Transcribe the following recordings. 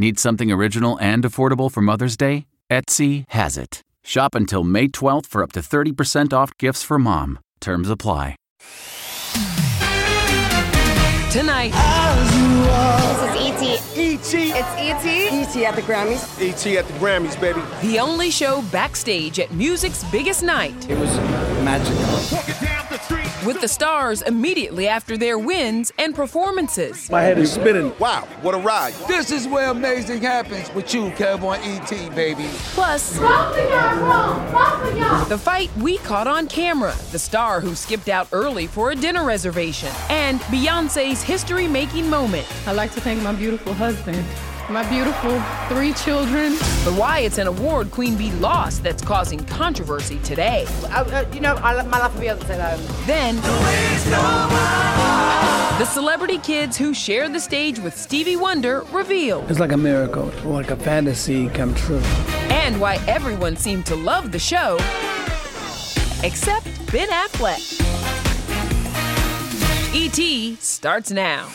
Need something original and affordable for Mother's Day? Etsy has it. Shop until May 12th for up to 30% off gifts for mom. Terms apply. Tonight, This is E.T. E.T. It's E.T. E.T. at the Grammys. E.T. at the Grammys, baby. the only show backstage at music's biggest night, It was magical. With the stars immediately after their wins and performances. My head is spinning. Wow, what a ride. This is where amazing happens with you, Cowboy ET, baby. Plus, the fight we caught on camera, the star who skipped out early for a dinner reservation, and Beyonce's history making moment. I'd like to thank my beautiful husband, my beautiful three children. But why it's an award Queen B lost that's causing controversy today. Uh, you know, I, my love for Beyonce though. Then, the celebrity kids who shared the stage with Stevie Wonder revealed, It's like a miracle, like a fantasy come true. and why everyone seemed to love the show, except Ben Affleck. E.T. starts now.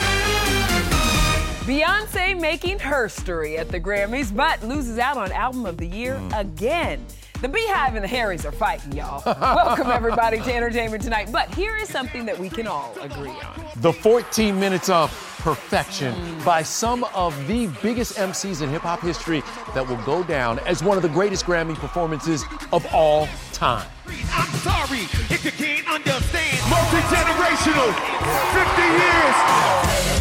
Beyonce making her story at the Grammys, but loses out on Album of the Year hmm. again. The BeyHive and the Harrys are fighting, y'all. Welcome, everybody, to Entertainment Tonight. But here is something that we can all agree on. The 14 minutes of perfection by some of the biggest MCs in hip hop history that will go down as one of the greatest Grammy performances of all time. I'm sorry if you can't understand. Multi-generational, 50 years.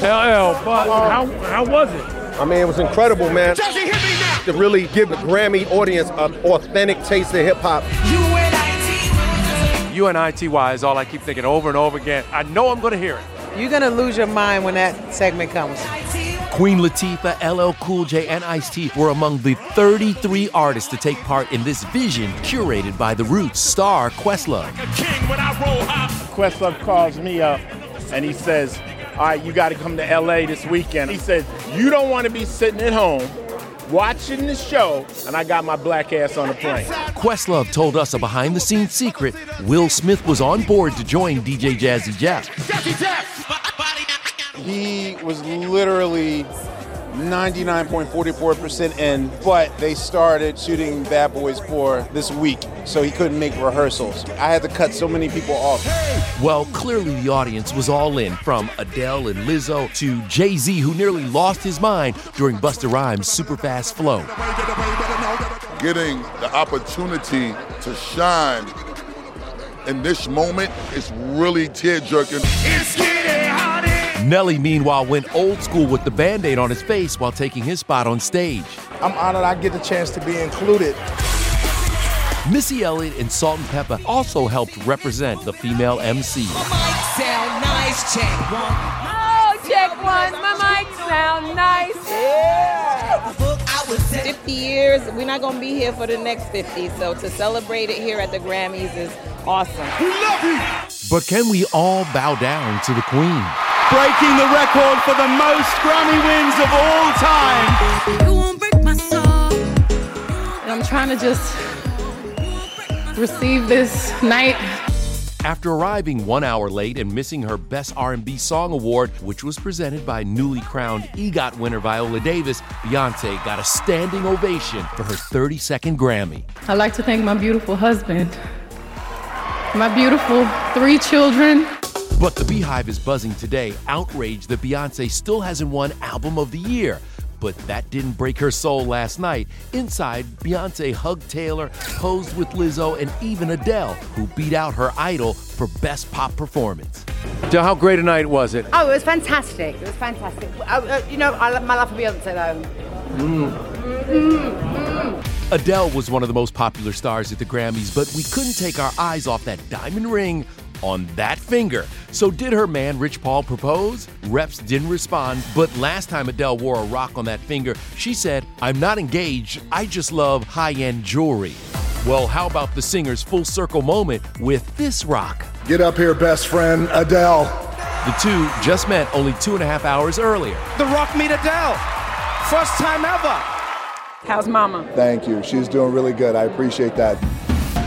LL, but how, how was it? I mean, it was incredible, man. Jesse, hit me now. To really give the Grammy audience an authentic taste of hip hop. UNITY is all I keep thinking over and over again. I know I'm going to hear it. You're gonna lose your mind when that segment comes. Queen Latifah, LL Cool J, and Ice T were among the 33 artists to take part in this vision curated by the Roots star Questlove. King when I roll hop. Questlove calls me up and he says, All right, you got to come to LA this weekend. He says, You don't want to be sitting at home watching the show, and I got my black ass on the plane. Questlove told us a behind the scenes secret. Will Smith was on board to join DJ Jazzy Jeff. Jazzy Jeff. He was literally 99.44% in, but they started shooting Bad Boys 4 this week, so he couldn't make rehearsals. I had to cut so many people off. Well, clearly the audience was all in, from Adele and Lizzo to Jay Z, who nearly lost his mind during Busta Rhymes' super fast flow. Getting the opportunity to shine in this moment is really tear jerking. It's. Nelly, meanwhile, went old school with the band aid on his face while taking his spot on stage. I'm honored I get the chance to be included. Missy Elliott and Salt-N-Pepa also helped represent the female MC. My mics sound nice, check one. Oh, check one. My mic sound nice. Yeah. 50 years, we're not going to be here for the next 50. So to celebrate it here at the Grammys is awesome. We love you! But can we all bow down to the Queen? Breaking the record for the most Grammy wins of all time. And I'm trying to just receive this night. After arriving one hour late and missing her Best R&B Song Award, which was presented by newly crowned EGOT winner Viola Davis, Beyonce got a standing ovation for her 32nd Grammy. I'd like to thank my beautiful husband, my beautiful three children. But the BeyHive is buzzing today, outraged that Beyonce still hasn't won Album of the Year. But that didn't break her soul last night. Inside, Beyonce hugged Taylor, posed with Lizzo, and even Adele, who beat out her idol for Best Pop Performance. Adele, how great a night was it? Oh, it was fantastic. It was fantastic. Uh, uh, you know, I love my love for Beyonce though. Adele was one of the most popular stars at the Grammys, but we couldn't take our eyes off that diamond ring on that finger. So, did her man Rich Paul propose? Reps didn't respond, but last time Adele wore a rock on that finger, she said, I'm not engaged, I just love high end jewelry. Well, how about the singer's full circle moment with this rock? Get up here, best friend, Adele. The two just met only two and a half hours earlier. The Rock meet Adele. First time ever. How's mama? Thank you. She's doing really good. I appreciate that.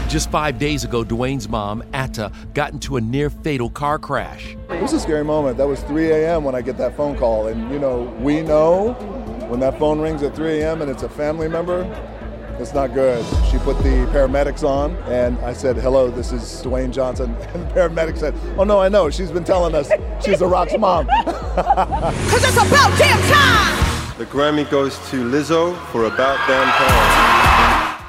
Just five days ago, Dwayne's mom, Ata, got into a near fatal car crash. It was a scary moment. That was 3 a.m. when I get that phone call. And, you know, we know when that phone rings at 3 a.m. and it's a family member, it's not good. She put the paramedics on, and I said, Hello, this is Dwayne Johnson. And the paramedic said, Oh, no, I know. She's been telling us she's a Rock's mom. Cause it's about damn time! The Grammy goes to Lizzo for About Damn Time.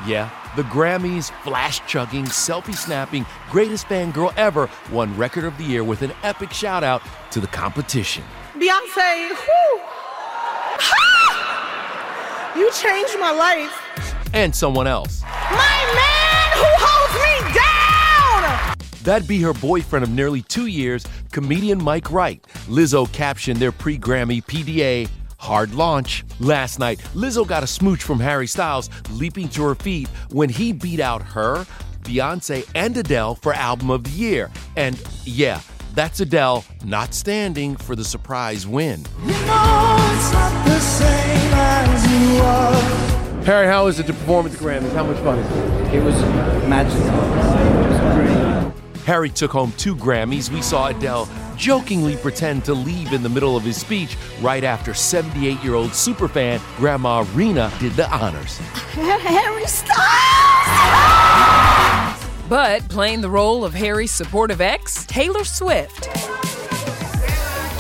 Yeah, the Grammys, flash chugging, selfie snapping, greatest fangirl ever won Record of the Year with an epic shout out to the competition. Beyonce, whew. you changed my life. And someone else. My man who holds me down! That'd be her boyfriend of nearly two years, comedian Myke Wright. Lizzo captioned their pre Grammy PDA hard launch. Last night, Lizzo got a smooch from Harry Styles, leaping to her feet when he beat out her, Beyonce, and Adele for Album of the Year. And yeah, that's Adele not standing for the surprise win. Harry, how is it to perform at the Grammys? How much fun is it? It was magical. It was great. Harry took home two Grammys. We saw Adele jokingly pretend to leave in the middle of his speech right after 78 year old superfan Grandma Rena did the honors. Harry Styles! But playing the role of Harry's supportive ex, Taylor Swift.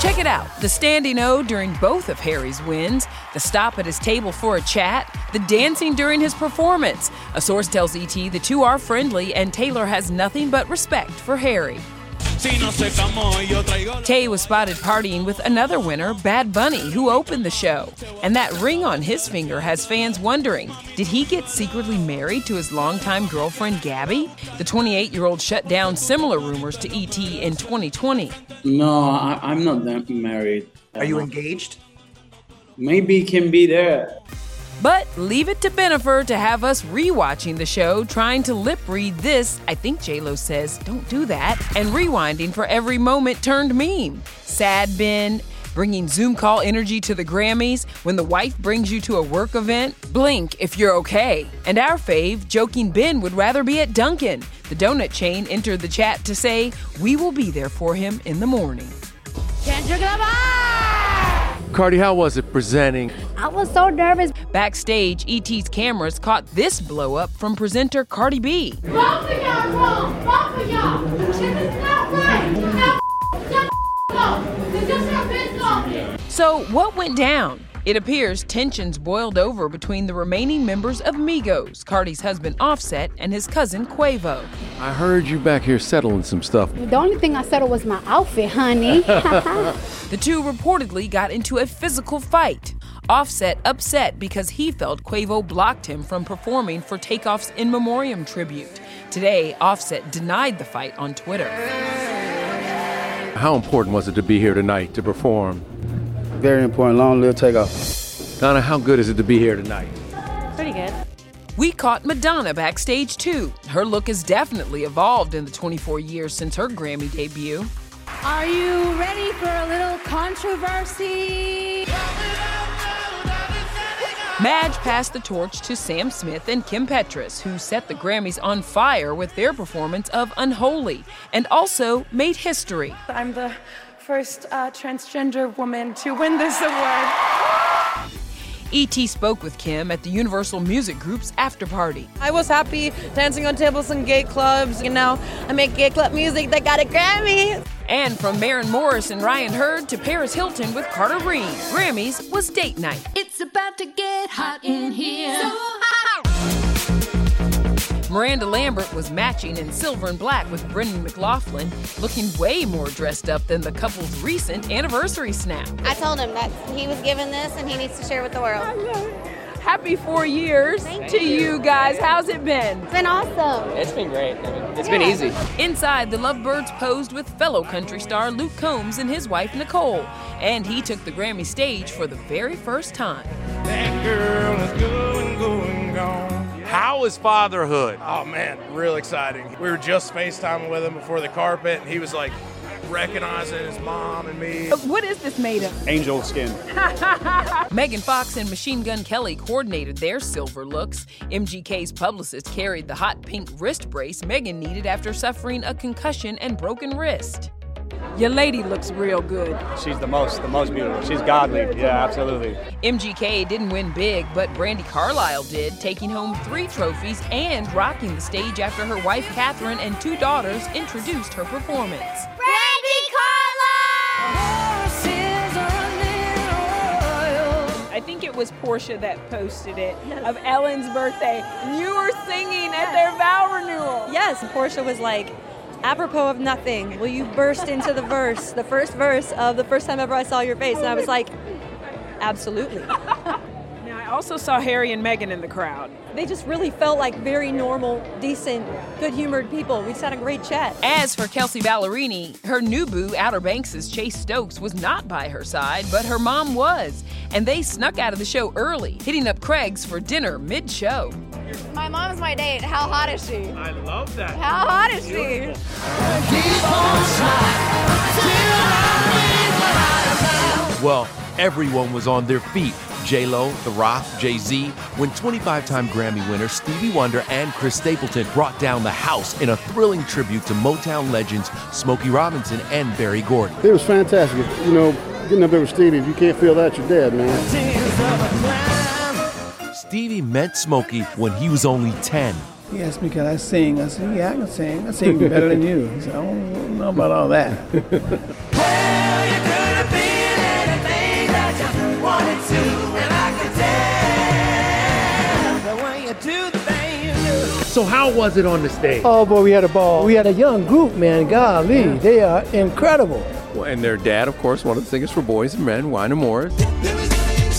Check it out the standing O during both of Harry's wins, the stop at his table for a chat, the dancing during his performance. A source tells ET the two are friendly and Taylor has nothing but respect for Harry. Tay was spotted partying with another winner, Bad Bunny, who opened the show. And that ring on his finger has fans wondering did he get secretly married to his longtime girlfriend, Gabby? The 28 year old shut down similar rumors to ET in 2020. No, I, I'm not that married. Are you engaged? Maybe can be there. But leave it to Bennifer to have us rewatching the show, trying to lip read this. I think JLo says, don't do that, and rewinding for every moment turned meme. Sad Ben, bringing Zoom call energy to the Grammys when the wife brings you to a work event. Blink if you're okay. And our fave, joking Ben, would rather be at Dunkin'. The donut chain entered the chat to say, we will be there for him in the morning. Kendrick Lamar! Cardi, how was it presenting? I was so nervous. Backstage, ET's cameras caught this blow up from presenter Cardi B. Both of y'all wrong. Both of y'all. This is not right. Now, shut the up. This is your bitch talking. So, what went down? It appears tensions boiled over between the remaining members of Migos, Cardi's husband Offset and his cousin Quavo. I heard you back here settling some stuff. The only thing I settled was my outfit, honey. The The two reportedly got into a physical fight. Offset upset because he felt Quavo blocked him from performing for Takeoff's In Memoriam tribute. Today, Offset denied the fight on Twitter. How important was it to be here tonight to perform? Very important. Long live Takeoff. Donna, how good is it to be here tonight? Pretty good. We caught Madonna backstage too. Her look has definitely evolved in the 24 years since her Grammy debut. Are you ready for a little controversy? Madge passed the torch to Sam Smith and Kim Petras, who set the Grammys on fire with their performance of Unholy and also made history. I'm the first uh, transgender woman to win this award. E.T. spoke with Kim at the Universal Music Group's after party. I was happy dancing on tables in gay clubs. You know, I make gay club music that got a Grammy. And from Maren Morris and Ryan Hurd to Paris Hilton with Carter Reum, Grammys was date night. It's about to get hot in here. Miranda Lambert was matching in silver and black with Brendan McLoughlin, looking way more dressed up than the couple's recent anniversary snap. I told him that he was given this and he needs to share with the world. Happy four years Thank to you. you guys. How's it been? It's been awesome. It's been great. I mean, it's Yeah. been easy. Inside, the Lovebirds posed with fellow country star Luke Combs and his wife Nicole, and he took the Grammy stage for the very first time. Girl is going, going, gone. How is fatherhood? Oh man, real exciting. We were just FaceTiming with him before the carpet, and he was like recognizing his mom and me. What is this made of? Angel skin. Megan Fox and Machine Gun Kelly coordinated their silver looks. MGK's publicist carried the hot pink wrist brace Megan needed after suffering a concussion and broken wrist. Your lady looks real good. She's the most, the most beautiful. She's godly. Yeah, absolutely. MGK didn't win big, but Brandi Carlile did, taking home three trophies and rocking the stage after her wife Catherine and two daughters introduced her performance. Brandi I think it was Portia that posted it of Ellen's birthday. You were singing at their vow renewal. Yes, Portia was like, apropos of nothing, will you burst into the verse, the first verse of the first time ever I saw your face? And I was like, absolutely. Now, I also saw Harry and Meghan in the crowd. They just really felt like very normal, decent, good humored people. We just had a great chat. As for Kelsea Ballerini, her new boo, Outer Banks' Chase Stokes, was not by her side, but her mom was. And they snuck out of the show early, hitting up Craig's for dinner mid show. My mom's my date. How hot is she? I love that. How hot is she? Well, everyone was on their feet. J Lo, The Rock, Jay Z, when 25-time Grammy winner Stevie Wonder and Chris Stapleton brought down the house in a thrilling tribute to Motown legends Smokey Robinson and Berry Gordy. It was fantastic. You know, getting up there with Stevie, if you can't feel that, you're dead, man. Stevie met Smokey when he was only 10. He asked me, can I sing? I said, yeah, I can sing. I sing better than you. He said, I don't know about all that. So how was it on the stage? Oh boy, we had a ball. We had a young group, man. Golly, they are incredible. Well, and their dad, of course, one of the singers for Boyz II Men, Wine and Morris.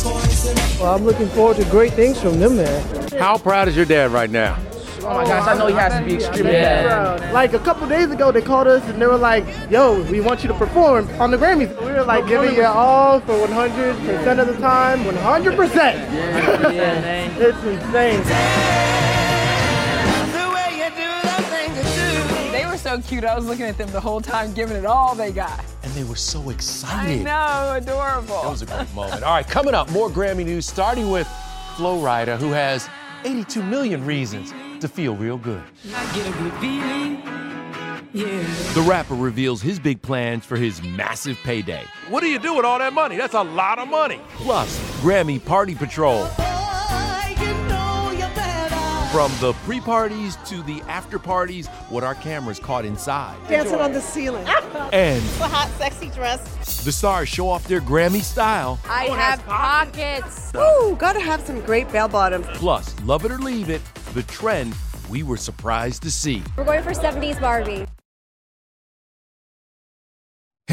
Well, I'm looking forward to great things from them, man. How proud is your dad right now? Oh my gosh, I know he has to be extremely proud. Like a couple days ago, they called us and they were like, "Yo, we want you to perform on the Grammys." We were like giving it all for 100% of the time, 100%. Yeah, it's insane. So cute. I was looking at them the whole time, giving it all they got. And they were so excited. I know, adorable. That was a great moment. All right, coming up, more Grammy news, starting with Flo Rida, who has 82 million reasons to feel real good. The rapper reveals his big plans for his massive payday. What do you do with all that money? That's a lot of money. Plus, Grammy Party Patrol. From the pre parties to the after parties, what our cameras caught inside. Dancing on the ceiling. And A hot, sexy dress. the stars show off their Grammy style. I oh, have pockets. Ooh, gotta have some great bell bottoms. Plus, love it or leave it, the trend we were surprised to see. We're going for 70s Barbie.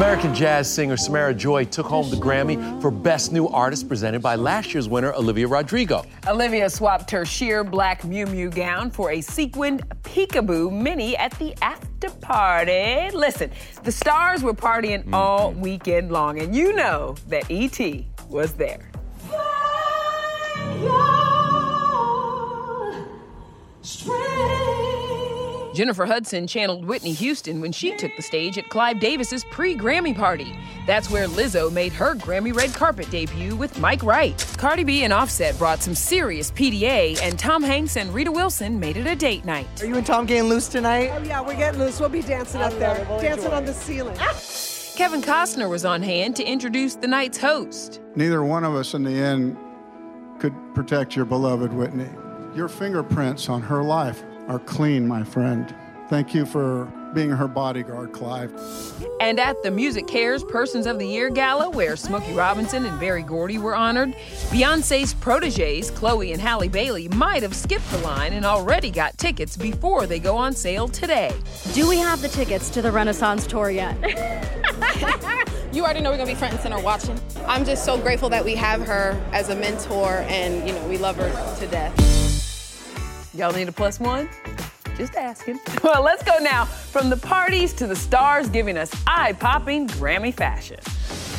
American jazz singer Samara Joy took home the Grammy for Best New Artist presented by last year's winner Olivia Rodrigo. Olivia swapped her sheer black Miu Miu gown for a sequined peekaboo mini at the after party. Listen, the stars were partying mm-hmm. all weekend long, and you know that E.T. was there. Jennifer Hudson channeled Whitney Houston when she took the stage at Clive Davis's pre-Grammy party. That's where Lizzo made her Grammy red carpet debut with Myke Wright. Cardi B and Offset brought some serious PDA, and Tom Hanks and Rita Wilson made it a date night. Are you and Tom getting loose tonight? Oh yeah, we're getting loose. We'll be dancing up there, dancing on the ceiling. Kevin Costner was on hand to introduce the night's host. Neither one of us in the end could protect your beloved Whitney. Your fingerprints on her life are clean, my friend. Thank you for being her bodyguard, Clive. And at the MusiCares Persons of the Year Gala, where Smokey Robinson and Berry Gordy were honored, Beyonce's proteges, Chloe and Halle Bailey, might have skipped the line and already got tickets before they go on sale today. Do we have the tickets to the Renaissance tour yet? You already know we're gonna be front and center watching. I'm just so grateful that we have her as a mentor and you know, we love her to death. Y'all need a plus one? Just asking. Well, let's go now from the parties to the stars giving us eye popping Grammy fashion.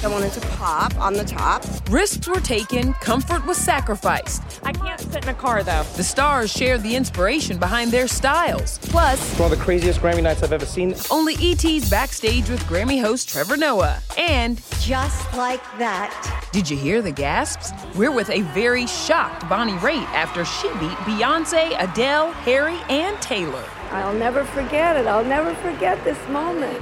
I wanted to pop on the top. Risks were taken, comfort was sacrificed. I can't sit in a car though. The stars shared the inspiration behind their styles. Plus, It's one of the craziest Grammy nights I've ever seen. only ET's backstage with Grammy host Trevor Noah. And just like that. Did you hear the gasps? We're with a very shocked Bonnie Raitt after she beat Beyonce, Adele, Harry, and Taylor. I'll never forget it. I'll never forget this moment.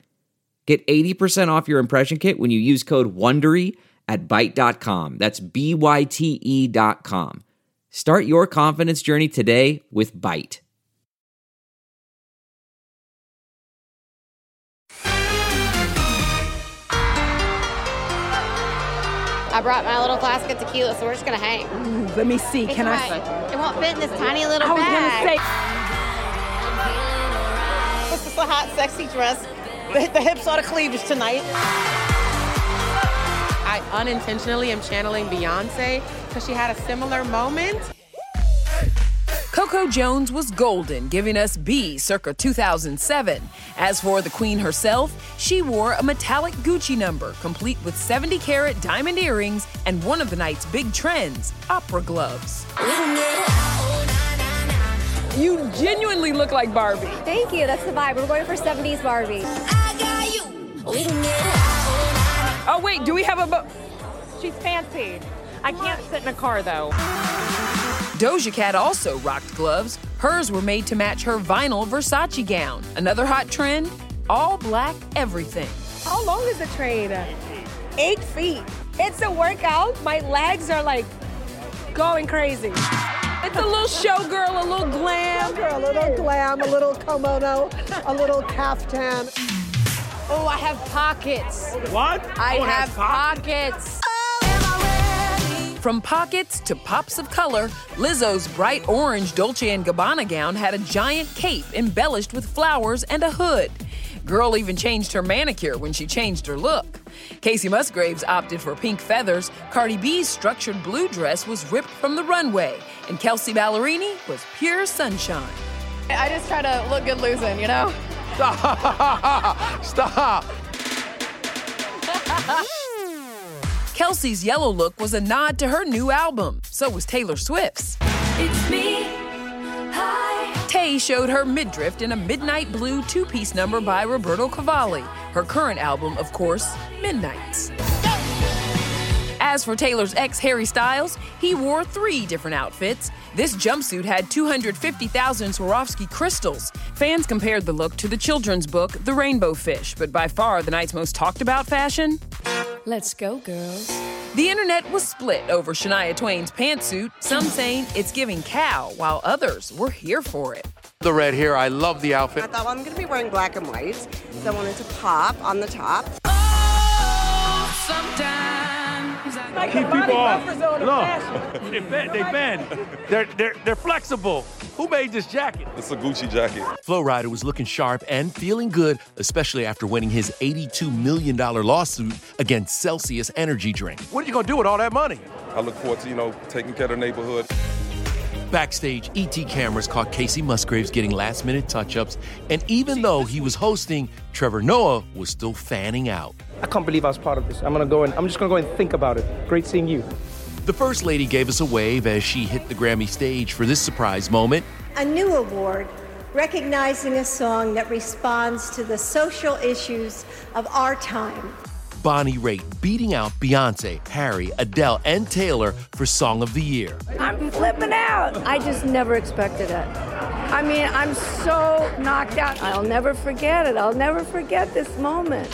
Get 80% off your impression kit when you use code WONDERY at Byte.com. That's B-Y-T-E dot com. Start your confidence journey today with Byte. I brought my little flask of tequila, so we're just gonna hang. let me see. It's Can I? It won't fit in this tiny little I was bag. gonna say. This is a hot, sexy dress. The, the hips are the cleavage tonight. I unintentionally am channeling Beyonce because she had a similar moment. Coco Jones was golden, giving us B circa 2007. As for the queen herself, she wore a metallic Gucci number, complete with 70 carat diamond earrings and one of the night's big trends, opera gloves. You genuinely look like Barbie. Thank you. That's the vibe. We're going for 70s Barbie. Oh, wait, do we have a. boat? She's fancy. I can't sit in a car though. Doja Cat also rocked gloves. Hers were made to match her vinyl Versace gown. Another hot trend all black everything. How long is the train? Eight feet. It's a workout. My legs are like going crazy. It's a little showgirl, a little glam. A little glam, a little kimono, a little caftan. Oh, I have pockets. What? I Oh, it has have pockets. From pockets to pops of color, Lizzo's bright orange Dolce & Gabbana gown had a giant cape embellished with flowers and a hood. Girl even changed her manicure when she changed her look. Kacey Musgraves opted for pink feathers, Cardi B's structured blue dress was ripped from the runway, and Kelsea Ballerini was pure sunshine. I just try to look good losing, you know? Stop! Stop! Kelsea's yellow look was a nod to her new album. So was Taylor Swift's. It's me. Hi. Tay showed her midriff in a midnight blue two piece number by Roberto Cavalli. Her current album, of course, Midnights. As for Taylor's ex Harry Styles, he wore three different outfits. This jumpsuit had 250,000 Swarovski crystals. Fans compared the look to the children's book, The Rainbow Fish, but by far the night's most talked about fashion. Let's go, girls. The internet was split over Shania Twain's pantsuit, some saying it's giving cow, while others were here for it. The red hair, I love the outfit. I thought, well, I'm going to be wearing black and white, so I wanted to pop on the top. Oh, Keep people off. Look, they bend. They bend. They're, they're, they're flexible. Who made this jacket? It's a Gucci jacket. Flo Rida was looking sharp and feeling good, especially after winning his $82 million lawsuit against Celsius Energy Drink. What are you going to do with all that money? I look forward to, you know, taking care of the neighborhood. Backstage, ET cameras caught Kacey Musgraves getting last minute touch ups, and even though he was hosting, Trevor Noah was still fanning out. I can't believe I was part of this. I'm gonna go and I'm just gonna go and think about it. Great seeing you. The First Lady gave us a wave as she hit the Grammy stage for this surprise moment. A new award recognizing a song that responds to the social issues of our time. Bonnie Raitt beating out Beyonce, Harry, Adele, and Taylor for Song of the Year. I'm flipping out. I just never expected it. I mean, I'm so knocked out. I'll never forget it. I'll never forget this moment.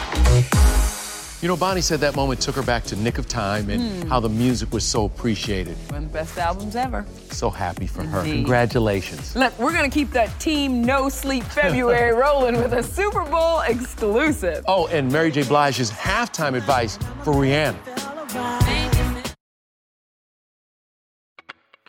You know, Bonnie said that moment took her back to Nick of Time and Hmm. how the music was so appreciated. One of the best albums ever. So happy for her. Congratulations. Look, we're gonna keep that Team No Sleep February rolling with a Super Bowl exclusive. Oh, and Mary J. Blige's halftime advice for Rihanna.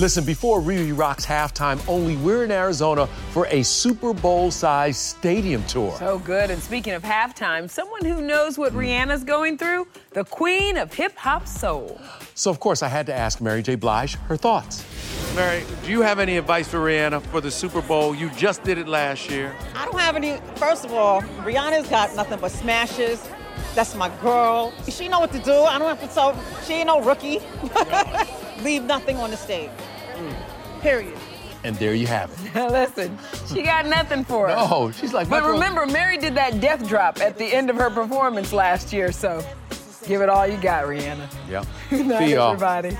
Listen, before Riri Rocks halftime, only we're in Arizona for a Super Bowl sized stadium tour. So good. And speaking of halftime, someone who knows what Rihanna's going through, the queen of hip hop soul. So, of course, I had to ask Mary J. Blige her thoughts. Mary, do you have any advice for Rihanna for the Super Bowl? You just did it last year. I don't have any. First of all, Rihanna's got nothing but smashes. That's my girl. She know what to do. I don't have to tell. She ain't no rookie. Leave nothing on the stage. Period. And there you have it. Listen, she got nothing for us. No, she's like, my But girl- remember, Mary did that death drop at the end of her performance last year, so give it all you got, Rihanna. Yeah. Good night, See y'all. everybody.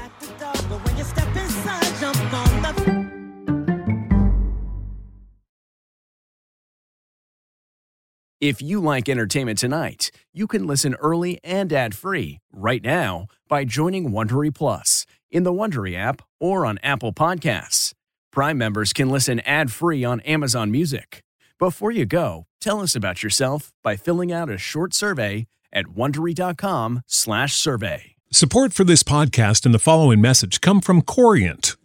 If you like entertainment tonight, you can listen early and ad-free right now by joining Wondery Plus in the Wondery app or on Apple Podcasts. Prime members can listen ad-free on Amazon Music. Before you go, tell us about yourself by filling out a short survey at wondery.com/survey. Support for this podcast and the following message come from Corient.